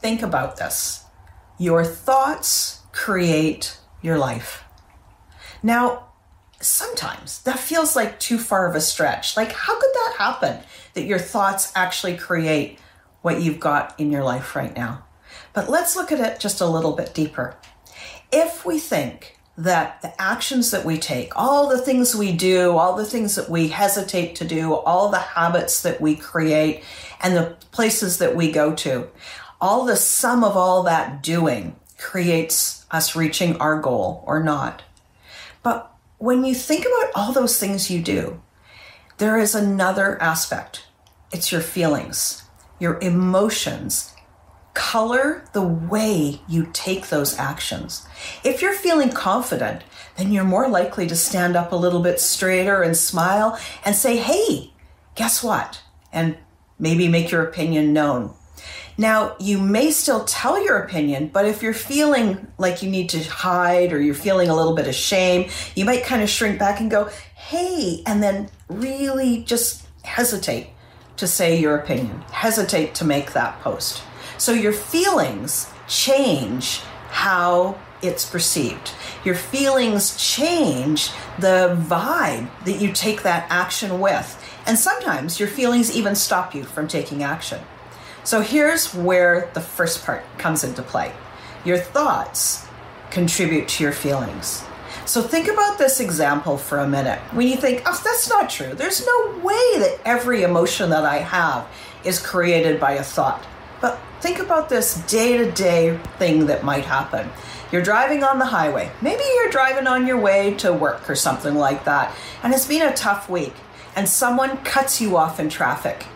Think about this. Your thoughts create your life. Now, sometimes that feels like too far of a stretch. Like, how could that happen that your thoughts actually create what you've got in your life right now? But let's look at it just a little bit deeper. If we think that the actions that we take, all the things we do, all the things that we hesitate to do, all the habits that we create, and the places that we go to, all the sum of all that doing creates us reaching our goal or not. But when you think about all those things you do, there is another aspect. It's your feelings, your emotions color the way you take those actions. If you're feeling confident, then you're more likely to stand up a little bit straighter and smile and say, Hey, guess what? And maybe make your opinion known. Now, you may still tell your opinion, but if you're feeling like you need to hide or you're feeling a little bit of shame, you might kind of shrink back and go, hey, and then really just hesitate to say your opinion, hesitate to make that post. So your feelings change how it's perceived. Your feelings change the vibe that you take that action with. And sometimes your feelings even stop you from taking action. So here's where the first part comes into play your thoughts contribute to your feelings. So think about this example for a minute. When you think, oh, that's not true, there's no way that every emotion that I have is created by a thought. But think about this day to day thing that might happen. You're driving on the highway. Maybe you're driving on your way to work or something like that, and it's been a tough week, and someone cuts you off in traffic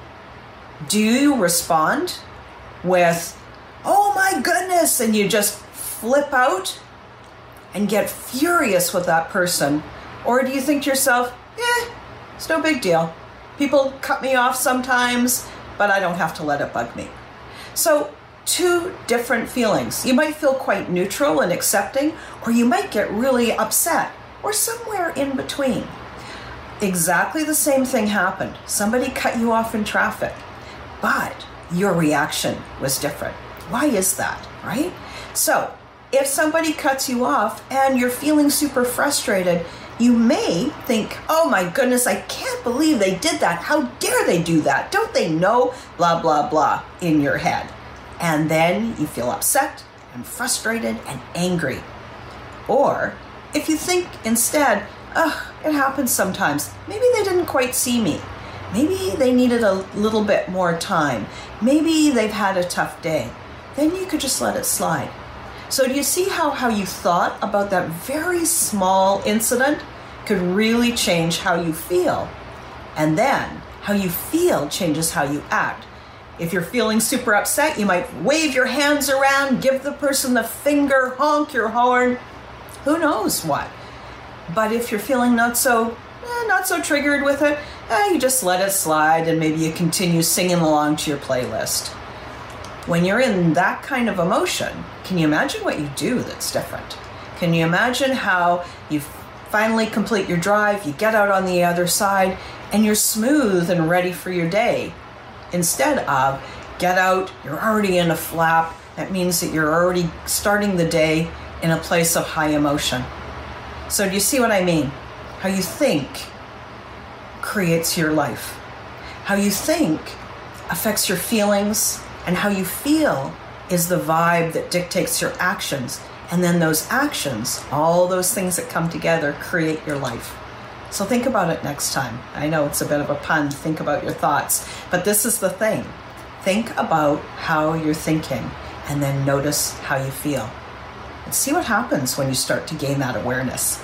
do you respond with, oh my goodness, and you just flip out and get furious with that person? Or do you think to yourself, eh, it's no big deal. People cut me off sometimes, but I don't have to let it bug me. So, two different feelings. You might feel quite neutral and accepting, or you might get really upset, or somewhere in between. Exactly the same thing happened. Somebody cut you off in traffic but your reaction was different. Why is that, right? So, if somebody cuts you off and you're feeling super frustrated, you may think, oh my goodness, I can't believe they did that. How dare they do that? Don't they know? Blah, blah, blah in your head. And then you feel upset and frustrated and angry. Or if you think instead, oh, it happens sometimes. Maybe they didn't quite see me. Maybe they needed a little bit more time. Maybe they've had a tough day. Then you could just let it slide. So, do you see how, how you thought about that very small incident could really change how you feel? And then how you feel changes how you act. If you're feeling super upset, you might wave your hands around, give the person the finger, honk your horn, who knows what. But if you're feeling not so eh, not so triggered with it, eh, you just let it slide and maybe you continue singing along to your playlist. When you're in that kind of emotion, can you imagine what you do that's different? Can you imagine how you finally complete your drive, you get out on the other side, and you're smooth and ready for your day? Instead of get out, you're already in a flap. That means that you're already starting the day in a place of high emotion. So, do you see what I mean? How you think creates your life. How you think affects your feelings, and how you feel is the vibe that dictates your actions. And then those actions, all those things that come together, create your life. So think about it next time. I know it's a bit of a pun, think about your thoughts, but this is the thing. Think about how you're thinking and then notice how you feel. And see what happens when you start to gain that awareness.